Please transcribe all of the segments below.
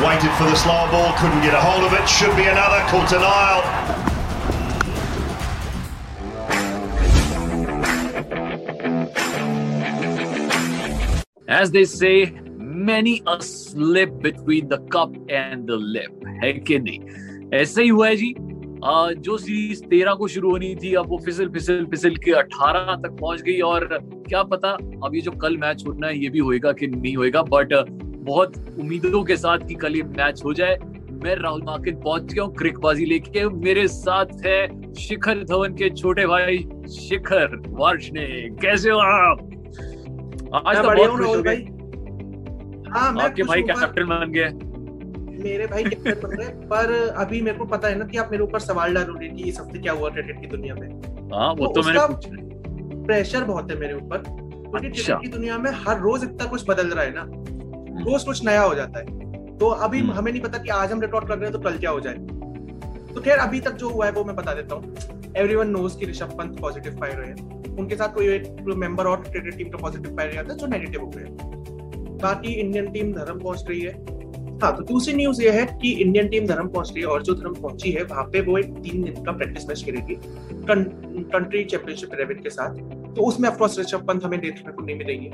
Waited for the slower ball, couldn't get a hold of it. Should be another. Caught an aisle. As they say, many a slip between the cup and the lip. है कि नहीं ऐसा ही हुआ है जी आ, जो series तेरह को शुरू होनी थी अब वो फिसल फिसल फिसल के अठारह तक पहुँच गई और क्या पता अब ये जो कल मैच होना है ये भी होएगा कि नहीं होएगा बट बहुत उम्मीदों के साथ कि कल ये मैच हो जाए। मैं राहुल मार्किन पहुँच गया हूँ क्रिकबाजी लेके। मेरे साथ है शिखर धवन के छोटे भाई शिखर वार्षने कैसे हो आप? आज तो बहुत खुश हो गए। हाँ आपके भाई कैप्टन बन गए। मेरे भाई कैप्टन बन गए। पर अभी मेरे को पता है ना कि आप मेरे ऊपर सवाल डाल रहे कि इस हफ़्ते क्या हुआ क्रिकेट की दुनिया में। हाँ वो तो तो मैंने पूछा प्रेशर बहुत है मेरे ऊपर। क्योंकि अच्छा। क्रिकेट की दुनिया में हर रोज इतना कुछ बदल रहा है ना। रोज कुछ नया हो जाता है। तो अभी हम्म। हमें नहीं पता कि आज हम रिकॉर्ड कर रहे हैं तो कल क्या हो जाए। तो खैर अभी तक जो हुआ है वो मैं बता देता हूँ। एवरीवन नोज़ कि ऋषभ पंत पॉजिटिव पाए रहे हैं। उनके साथ कोई एक मेंबर और क्रिकेट टीम का पॉजिटिव पाया गया था जो नेगेटिव हो गए बाकी इंडियन टीम धर्म पहुँच रही है। हाँ तो दूसरी न्यूज़ ये है कि इंडियन टीम धर्म पहुँच रही है और जो धर्म पहुँची है वहाँ पे वो एक तीन दिन का प्रैक्टिस मैच खेलेगी। कंट्री चैंपियनशिप इलेवन के साथ। तो उसमें ऑफकोर्स ऋषभ पंत हमें देखने को नहीं मिलेंगे।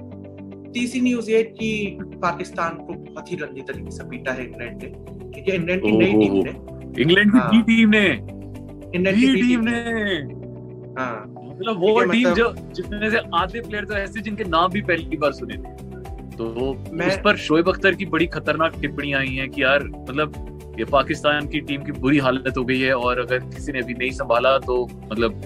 तीसरी न्यूज़ ये कि पाकिस्तान को बहुत ही गंदी तरीके से पीटा है इंग्लैंड ने। ठीक है इंग्लैंड की नई टीम ने। इंग्लैंड की हाँ। टीम ने? इंग्लैंड की बी बी टीम ने। ने? हाँ। मतलब वो टीम मतलब- जो जिसमें से आधे प्लेयर तो ऐसे जिनके नाम भी पहली बार सुने थे। तो मैं- उस पर शोएब अख्तर की बड़ी खतरनाक टिप्पणियाँ आई हैं कि यार मतलब ये पाकिस्तान की टीम की बुरी हालत हो गई है और अगर किसी ने अभी नहीं संभाला तो मतलब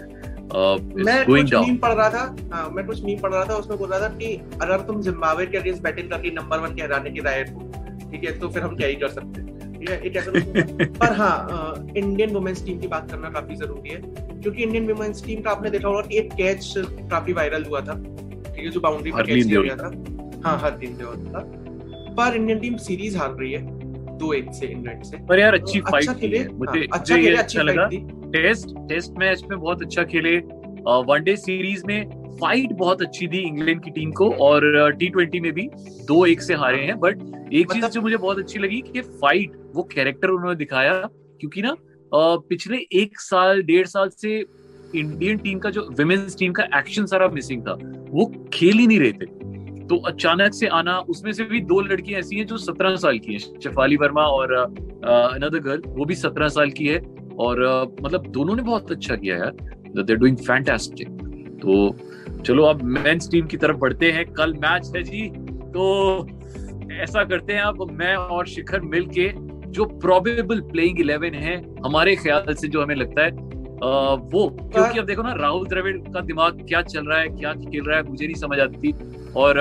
मैं कुछ मीम पढ़ रहा था। हाँ मैं कुछ मीम पढ़ रहा था उसमें बोल रहा था कि अगर तुम जिम्बाब्वे के अगेंस्ट बैटिंग करके नंबर वन कहलाने की राय हो ठीक है तो फिर हम क्या ही कर सकते हैं? ठीक है एक ऐसा कुछ- पर हाँ इंडियन वुमेन्स टीम की बात करना काफ़ी ज़रूरी है क्योंकि इंडियन वुमेन्स टीम का आपने देखा होगा कि एक कैच काफ़ी वायरल हुआ था ठीक है जो बाउंड्री पर कैच गया था। हाँ हर दिन देओल था। पर इंडियन टीम सीरीज़ हार रही है। दो एक से इंग्लैंड से। पर यार अच्छी अच्छा फाइट खेले? मुझे हाँ, अच्छा मुझे ये अच्छा अच्छी लगा। थी। टेस्ट टेस्ट मैच में बहुत अच्छा खेले। वनडे सीरीज़ में फाइट बहुत अच्छी थी इंग्लैंड की टीम को और टी ट्वेंटी में भी दो एक से हारे हैं बट एक चीज़ मतलब- जो मुझे बहुत अच्छी लगी कि फाइट वो कैरेक्टर उन्होंने दिखाया क्योंकि ना पिछले एक साल डेढ़ साल से इंडियन टीम का जो विमेन्स टीम का एक्शन सारा मिसिंग था वो खेल ही नहीं रहे थे। तो अचानक से आना उसमें से भी दो लड़कियाँ ऐसी हैं जो सत्रह साल की हैं शेफाली वर्मा और अनदर गर्ल वो भी सत्रह साल की है और अ, मतलब दोनों ने बहुत अच्छा किया यार। दे डूइंग फैंटास्टिक तो चलो अब मेंस टीम की तरफ़ बढ़ते हैं। कल मैच है जी तो ऐसा करते हैं अब मैं और शिखर मिलके जो प्रोबेबल प्लेइंग इलेवन है हमारे ख्याल से जो हमें लगता है अ, वो क्योंकि अब देखो ना राहुल द्रविड़ का दिमाग क्या चल रहा है क्या खेल रहा है मुझे नहीं समझ आती। और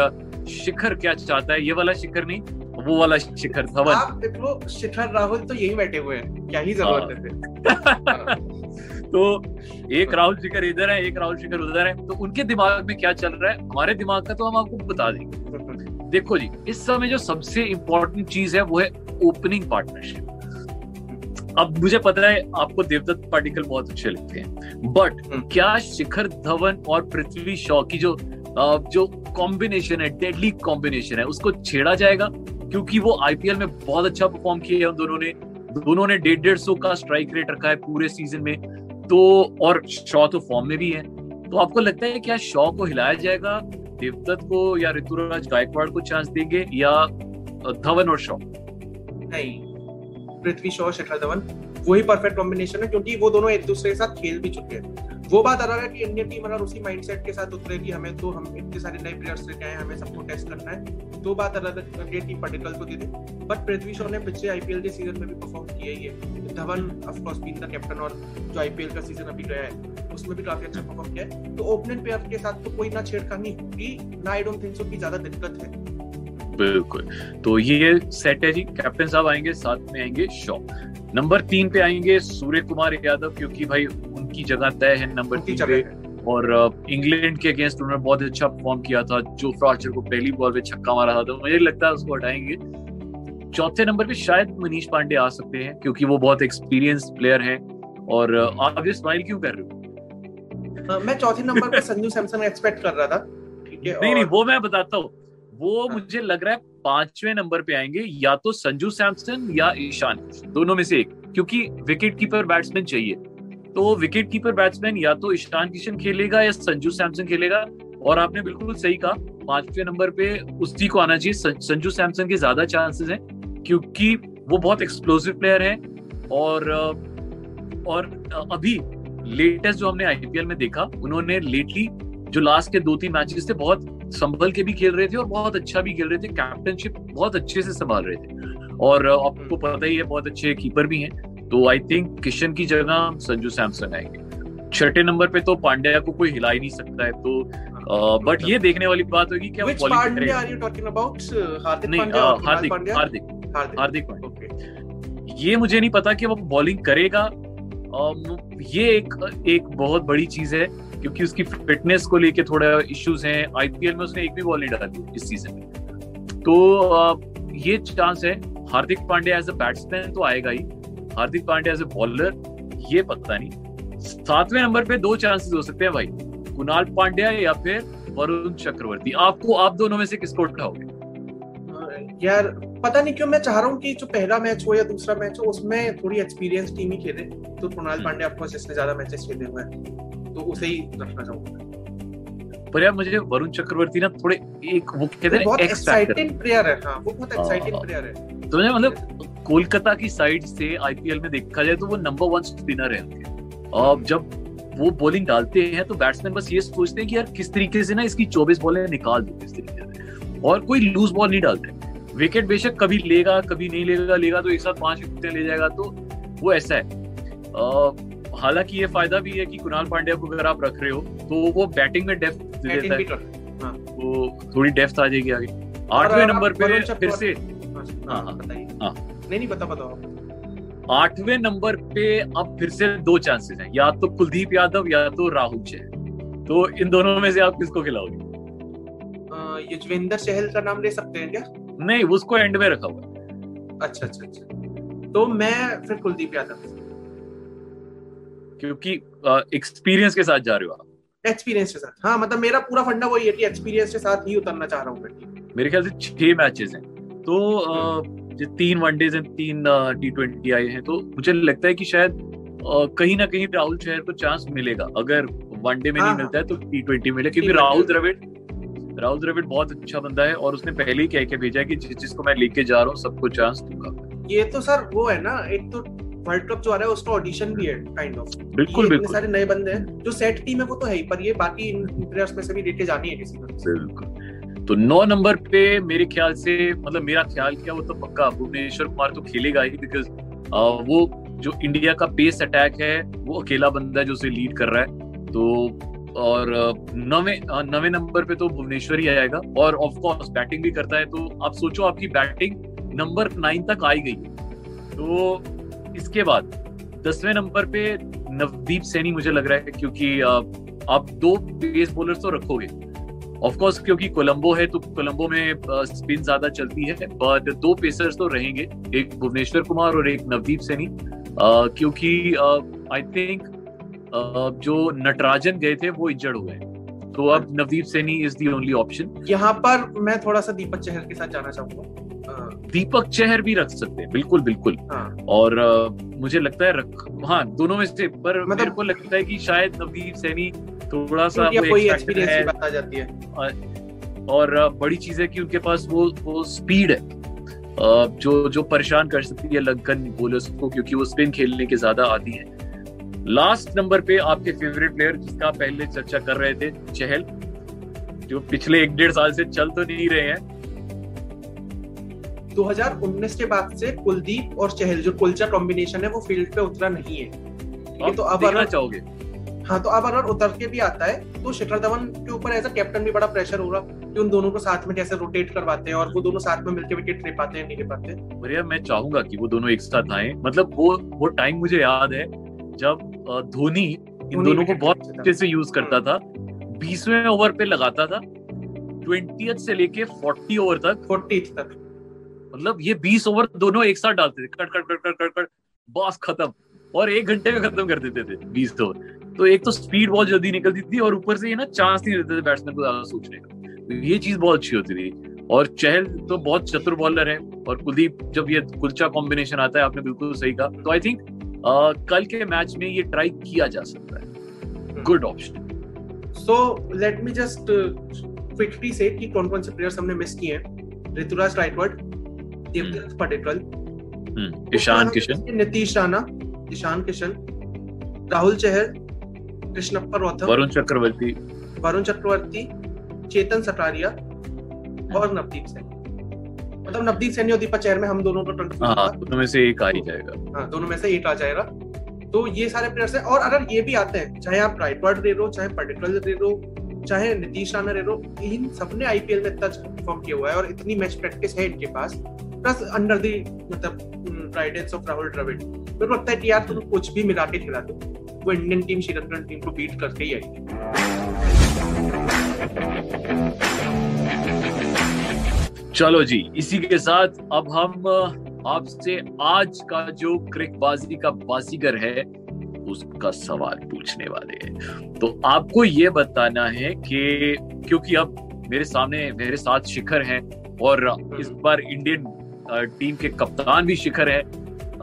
शिखर क्या चाहता है? ये वाला शिखर नहीं वो वाला शिखर धवन। आप देखो शिखर राहुल तो यही बैठे हुए हैं। क्या ही ज़रूरत है। तो एक राहुल शिखर इधर है एक राहुल शिखर उधर है। तो उनके दिमाग में क्या चल रहा है? हमारे दिमाग का तो हम आपको बता देंगे। देखो जी इस समय जो सबसे इंपॉर्टेंट चीज़ है वो है ओपनिंग पार्टनरशिप अब मुझे पता है आपको देवदत्त पार्टिकल बहुत अच्छे लगते हैं। But hmm. क्या शिखर धवन और पृथ्वी शॉ की जो जो कॉम्बिनेशन है डेडली कॉम्बिनेशन है, उसको छेड़ा जाएगा क्योंकि वो आईपीएल में बहुत अच्छा परफॉर्म किया है दोनों ने। दोनों ने डेढ़ डेढ़ सौ का स्ट्राइक रेट रखा है पूरे सीज़न में। तो और शॉ तो फॉर्म में भी है। तो आपको लगता है क्या शॉ को हिलाया जाएगा? देवदत्त को या ऋतुराज गायकवाड़ को चांस देंगे या धवन और शॉ नहीं। पृथ्वी शॉ शिखर धवन, वही परफेक्ट कॉम्बिनेशन है क्योंकि वो दोनों एक दूसरे के साथ खेल भी चुके हैं। वो बात अलग है कि इंडियन टीम अगर उसी माइंडसेट के साथ उतरे कि हमें तो हम इतने सारे नए प्लेयर्स लेके आए हमें सबको टेस्ट करना है। तो बात अलग है कि टीम पटिकल को दे दे बट पृथ्वी शॉ ने पिछले आईपीएल के सीज़न में भी परफॉर्म किया ही है। Dhawan of course been the captain और जो आईपीएल का सीज़न अभी गया है, उसमें भी काफ़ी अच्छा परफॉर्म किया है। तो ओपनिंग पेयर के साथ तो कोई ना छेड़खानी होगी, ना आई डोंट थिंक सो कि ज़्यादा दिक्कत है। बिल्कुल। तो ये सेट है जी कैप्टन साहब आएँगे, साथ में आएँगे शॉ। नंबर तीन पे आएँगे सूर्य कुमार यादव, क्योंकि भाई उनकी जगह तय है नंबर तीन पे। और इंग्लैंड के अगेंस्ट उन्होंने बहुत अच्छा परफॉर्म किया था जो फ्राचर को पहली बॉल पे छक्का मारा था तो मुझे लगता है उसको हटाएँगे। चौथे नंबर पे शायद मनीष पांडे आ सकते हैं क्योंकि वो बहुत एक्सपीरियंस प्लेयर हैं। और आप ये स्माइल क्यों कर रहे हो? मैं चौथे नंबर पे संजू सैमसन एक्सपेक्ट कर रहा था। नहीं नहीं वो मैं बताता हूँ। वो हाँ। मुझे लग रहा है पाँचवें नंबर पे आएँगे या तो संजू सैमसन या ईशान दोनों में से एक क्योंकि विकेट कीपर बैट्समैन चाहिए। तो विकेट कीपर बैट्समैन या तो ईशान किशन खेलेगा या संजू सैमसन खेलेगा। और आपने बिल्कुल सही कहा, पाँचवें नंबर पे उसी को आना चाहिए। संजू सैमसन के ज़्यादा चांसेस हैं, क्योंकि वो बहुत एक्सप्लोसिव प्लेयर है। और और अभी लेटेस्ट जो हमने आईपीएल में देखा, उन्होंने लेटली जो लास्ट के दो तीन मैचेस थे, बहुत संभल के भी खेल रहे थे और बहुत अच्छा भी खेल रहे थे। कैप्टनशिप बहुत अच्छे से संभाल रहे थे। और, आपको पता ही है, बहुत अच्छे कीपर भी हैं। तो आई थिंक किशन की जगह संजू सैमसन आएँगे। छठे नंबर पे तो पांड्या को कोई हिला ही नहीं सकता है तो बट ये देखने वाली बात होगी कि Which बॉलिंग Pandya करेगा। are you talking about? Hardik नहीं पांड्या और कुणाल हार्दिक हार्दिक। हार्दिक। हार्दिक पांड्या। ये मुझे नहीं पता कि वो बॉलिंग करेगा। ये एक एक बहुत बड़ी चीज़ है क्योंकि उसकी फिटनेस को लेके थोड़ा इश्यूज़ हैं। आईपीएल में उसने एक भी बॉल नहीं डाली इस सीज़न में। तो ये चांस है। Hardik Pandya as a batsman तो आएगा ही। Hardik Pandya as a bowler ये पता नहीं। सातवें नंबर पे दो चांसेस हो सकते हैं भाई। कुणाल पांड्या या फिर वरुण चक्रवर्ती। आपको आप दोनों में से किसको उठाओगे? यार पता नहीं क्यों मैं चाह रहा हूँ कि जो पहला मैच हो या दूसरा मैच हो उसमें थोड़ी एक्सपीरियंस टीम ही खेले। तो कुणाल पांड्या ऑफकोर्स जिसने ज़्यादा मैचेस खेले हुए हैं। तो उसे ही रखना चाहूँगा पर यार मुझे वरुण चक्रवर्ती ना थोड़े एक वो कहते हैं बहुत एक्साइटिंग प्लेयर है हाँ वो बहुत हाँ, एक्साइटिंग हाँ। प्लेयर है। तो मतलब कोलकाता की साइड से आईपीएल में देखा जाए तो वो नंबर वन स्पिनर है अब जब वो बॉलिंग डालते हैं तो बैट्समैन बस ये सोचते हैं कि यार किस तरीके से ना इसकी 24 बॉलें निकाल दो किस तरीके से। और कोई लूज बॉल नहीं डालते। विकेट बेशक कभी लेगा कभी नहीं लेगा लेगा तो एक साथ पाँच विकेटें ले जाएगा तो वो ऐसा है। हालाँकि ये फ़ायदा भी है कि कुणाल पांड्या को अगर आप रख रहे हो तो वो बैटिंग में डेप्थ दे देता है। तो थोड़ी डेप्थ आ जाएगी आगे। आठवें नंबर पे फिर से हाँ, हाँ हाँ। नहीं नहीं बता बताओ आठवें नंबर पे अब फिर से दो चांसेस हैं। या तो कुलदीप यादव या तो राहुल चहर तो इन दोनों में से आप किसको खिलाओगे? युजवेंद्र चहल का नाम ले सकते हैं क्या? नहीं उसको एंड में रखा हुआ है। अच्छा अच्छा अच्छा। तो मैं फिर कुलदीप यादव। क्योंकि एक्सपीरियंस के साथ जा रहे हो आप। एक्सपीरियंस के साथ। हाँ मतलब मेरा पूरा फंडा वही है कि एक्सपीरियंस के साथ ही उतरना चाह रहा हूँ। मेरे ख्याल से छह मैचेस हैं। तो जो तीन वनडेज हैं तीन टी ट्वेंटी आए हैं। तो मुझे लगता है कि शायद कहीं ना कहीं राहुल चहर को चांस मिलेगा। अगर वनडे में हाँ, नहीं मिलता है तो टी ट्वेंटी मिले क्योंकि राहुल द्रविड़ राहुल द्रविड़ बहुत अच्छा बंदा है और उसने पहले ही कह के भेजा है कि जिस जिसको मैं लेके जा रहा हूँ सबको चांस दूँगा। ये तो सर वो है ना एक तो वर्ल्ड कप जो आ रहा है उसका ऑडिशन भी है काइंड ऑफ़ बिल्कुल बिल्कुल। सारे नए बंदे हैं जो सेट टीम है वो तो है ही पर ये बाकी प्लेयर्स में से भी लेके जानी है किसी को। बिल्कुल। तो नौ नंबर पे मेरे ख्याल से मतलब मेरा ख्याल क्या वो तो पक्का, भुवनेश्वर कुमार तो खेलेगा ही बिकॉज़ वो जो इंडिया का पेस अटैक है, वो अकेला बंदा है जो उसे लीड कर रहा है। तो और नवे नवे नंबर पे तो भुवनेश्वर ही आएगा। और ऑफ़ कोर्स बैटिंग भी करता है तो आप सोचो आपकी बैटिंग नंबर नाइन तक आई गई है। तो इसके बाद, दसवें नंबर पे नवदीप सैनी मुझे लग रहा है, क्योंकि आप दो पेस बॉलर तो रखोगे। ऑफ़ कोर्स क्योंकि कोलंबो है तो कोलंबो में स्पिन ज़्यादा चलती है बट दो पेसर्स तो रहेंगे एक भुवनेश्वर कुमार और एक नवदीप सैनी। क्योंकि आई थिंक जो नटराजन गए थे वो इंजर्ड हुए हैं तो अब Navdeep Saini is the only option यहाँ पर मैं थोड़ा सा दीपक चहर के साथ जाना चाहूँगा। दीपक चहर भी रख सकते हैं बिल्कुल बिल्कुल। हाँ। और अ, मुझे लगता है रख हाँ दोनों में से पर मतलब- मेरे को लगता है कि शायद नवदीप सैनी थोड़ा सा कोई एक्सपीरियंस की बात आ जाती है। और अ, बड़ी चीज़ है कि उनके पास वो वो स्पीड है। जो जो परेशान कर सकती है लंकन बोलर्स को क्योंकि वो स्पिन खेलने के ज़्यादा आती है। लास्ट नंबर पे आपके फेवरेट प्लेयर जिसका पहले चर्चा कर रहे थे चहल जो पिछले एक डेढ़ साल से चल तो नहीं रहे हैं। 2019 के बाद से कुलदीप और चहल जो कुलचा कॉम्बिनेशन है वो फ़ील्ड पे उतरा नहीं है। तो अब देखना चाहोगे? हाँ तो अब अगर उतर के भी आता है तो शिखर धवन के ऊपर एज अ कैप्टन भी बड़ा प्रेशर होगा कि उन दोनों को साथ में कैसे रोटेट करवाते हैं और वो दोनों साथ में मिलकर विकेट ले पाते हैं नहीं ले पाते बढ़िया मैं चाहूँगा कि वो दोनों एक साथ आए। मतलब वो वो टाइम मुझे याद है जब धोनी इन दोनों को बहुत अच्छे से यूज़ करता था। बीसवें ओवर पे लगाता था। ट्वेंटी से लेके फोर्टी ओवर तक। फोर्टी तक। मतलब ये बीस ओवर दोनों एक साथ डालते थे। Cut cut cut cut cut cut बस खत्म। और एक घंटे में खत्म कर देते थे बीस ओवर तो एक तो स्पीड बहुत जल्दी निकलती थी और ऊपर से ये ना चांस नहीं देते थे बैट्समैन को ज़्यादा सोचने का। तो ये चीज़ बहुत अच्छी होती थी और चहल तो बहुत चतुर बॉलर है और कुलदीप जब ये कुलचा कॉम्बिनेशन आता है आपने बिल्कुल सही कहा। तो आई थिंक कल के मैच में ये ट्राई किया जा सकता है। Good option so let me just quickly say कि कौन कौन से प्लेयर्स हमने मिस किए हैं। ऋतुराज राइटवर्ड देवदत्त पडिक्कल ईशान किशन। नीतीश राणा ईशान किशन राहुल चहर कृष्णप्पा रोथम वरुण चक्रवर्ती। वरुण चक्रवर्ती चेतन सटारिया और नवदीप सैनी। मतलब नवदीप सैनी और दीपक चहर में हम दोनों का हाँ दोनों में से एक आ ही जाएगा। हाँ दोनों में से एक आ जाएगा। तो ये सारे प्लेयर्स हैं और अगर ये भी आते हैं चाहे आप राइटवर्ड ले लो चाहे पर्टिकुलर ले लो चाहे नीतीश राणा ले लो इन सबने आईपीएल में इतना परफॉर्म किया हुआ है और इतनी मैच प्रैक्टिस है इनके पास प्लस अंडर दी मतलब गाइडेंस ऑफ़ राहुल द्रविड़ मेरे को लगता है कि यार तुम कुछ भी मिला के खिला दो। वो इंडियन टीम श्रीलंकन टीम को बीट करके ही आएगी। चलो जी इसी के साथ अब हम आपसे आज का जो क्रिकबाजी का बाजीगर है उसका सवाल पूछने वाले हैं। तो आपको ये बताना है कि क्योंकि अब मेरे सामने मेरे साथ शिखर हैं और इस बार इंडियन टीम के कप्तान भी शिखर है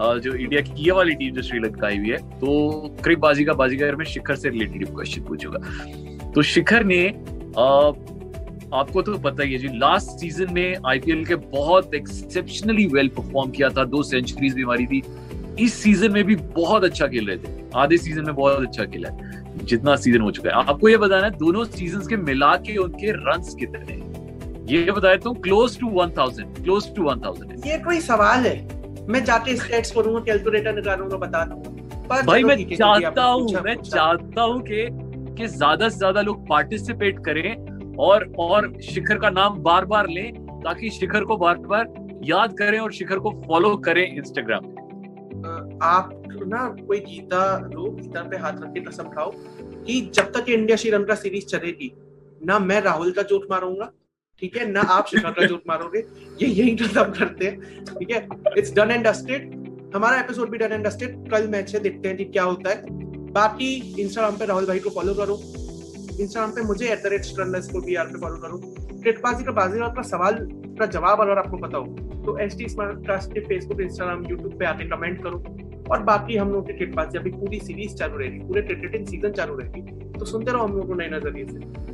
जो इंडिया की ये वाली टीम जो श्रीलंका आई हुई है तो क्रिकबाजी का बाजीगर में शिखर से रिलेटेड क्वेश्चन पूछूँगा। तो शिखर ने आपको तो पता ही है जी लास्ट सीज़न में आईपीएल के बहुत एक्सेप्शनली वेल परफॉर्म किया था, दो सेंचुरीज भी मारी थी। इस सीज़न में भी बहुत अच्छा खेल रहे थे। आधे सीज़न में बहुत अच्छा खेला है। जितना सीज़न हो चुका है। आपको ये बताना है, दोनों सीज़न के मिला के उनके रन कितने ये बताया तो close to one thousand close to one thousand ये कोई सवाल है? मैं जाके स्टेट्स करूँगा कैलकुलेटर निकालूँगा बता दूँगा पर भाई मैं चाहता हूँ मैं चाहता हूँ कि कि ज़्यादा से ज़्यादा लोग पार्टिसिपेट करें और और शिखर का नाम बार बार लें ताकि शिखर को बार बार याद करें और शिखर को फॉलो करें इंस्टाग्राम आप ना कोई गीता लो गीता पे हाथ रख के कसम खाओ कि जब तक इंडिया श्रीलंका सीरीज़ चलेगी ना मैं राहुल का जोट मारूँगा ठीक है? ना आप शिखर का जोट मारोगे, ये यही खत्म करते हैं, ठीक है? इट्स डन एंड डस्टेड हमारा एपिसोड भी डन एंड डस्टेड कल मैच है, देखते हैं कि क्या होता है। बाकी इंस्टाग्राम पे राहुल भाई को फॉलो करो। इंस्टाग्राम पे मुझे एट द रेट को बी आर पे फॉलो करो। क्रिकबाजी का बाजी का सवाल का जवाब अगर आपको पता हो तो एस टी स्मार्टकास्ट के फेसबुक इंस्टाग्राम यूट्यूब पे आके कमेंट करो। और बाकी हम लोग क्रिकेटबाजी अभी पूरी सीरीज़ चालू रहेगी, पूरे क्रिकेटिंग सीज़न चालू रहेगी। तो सुनते रहो हम लोग को नए नज़रिए से।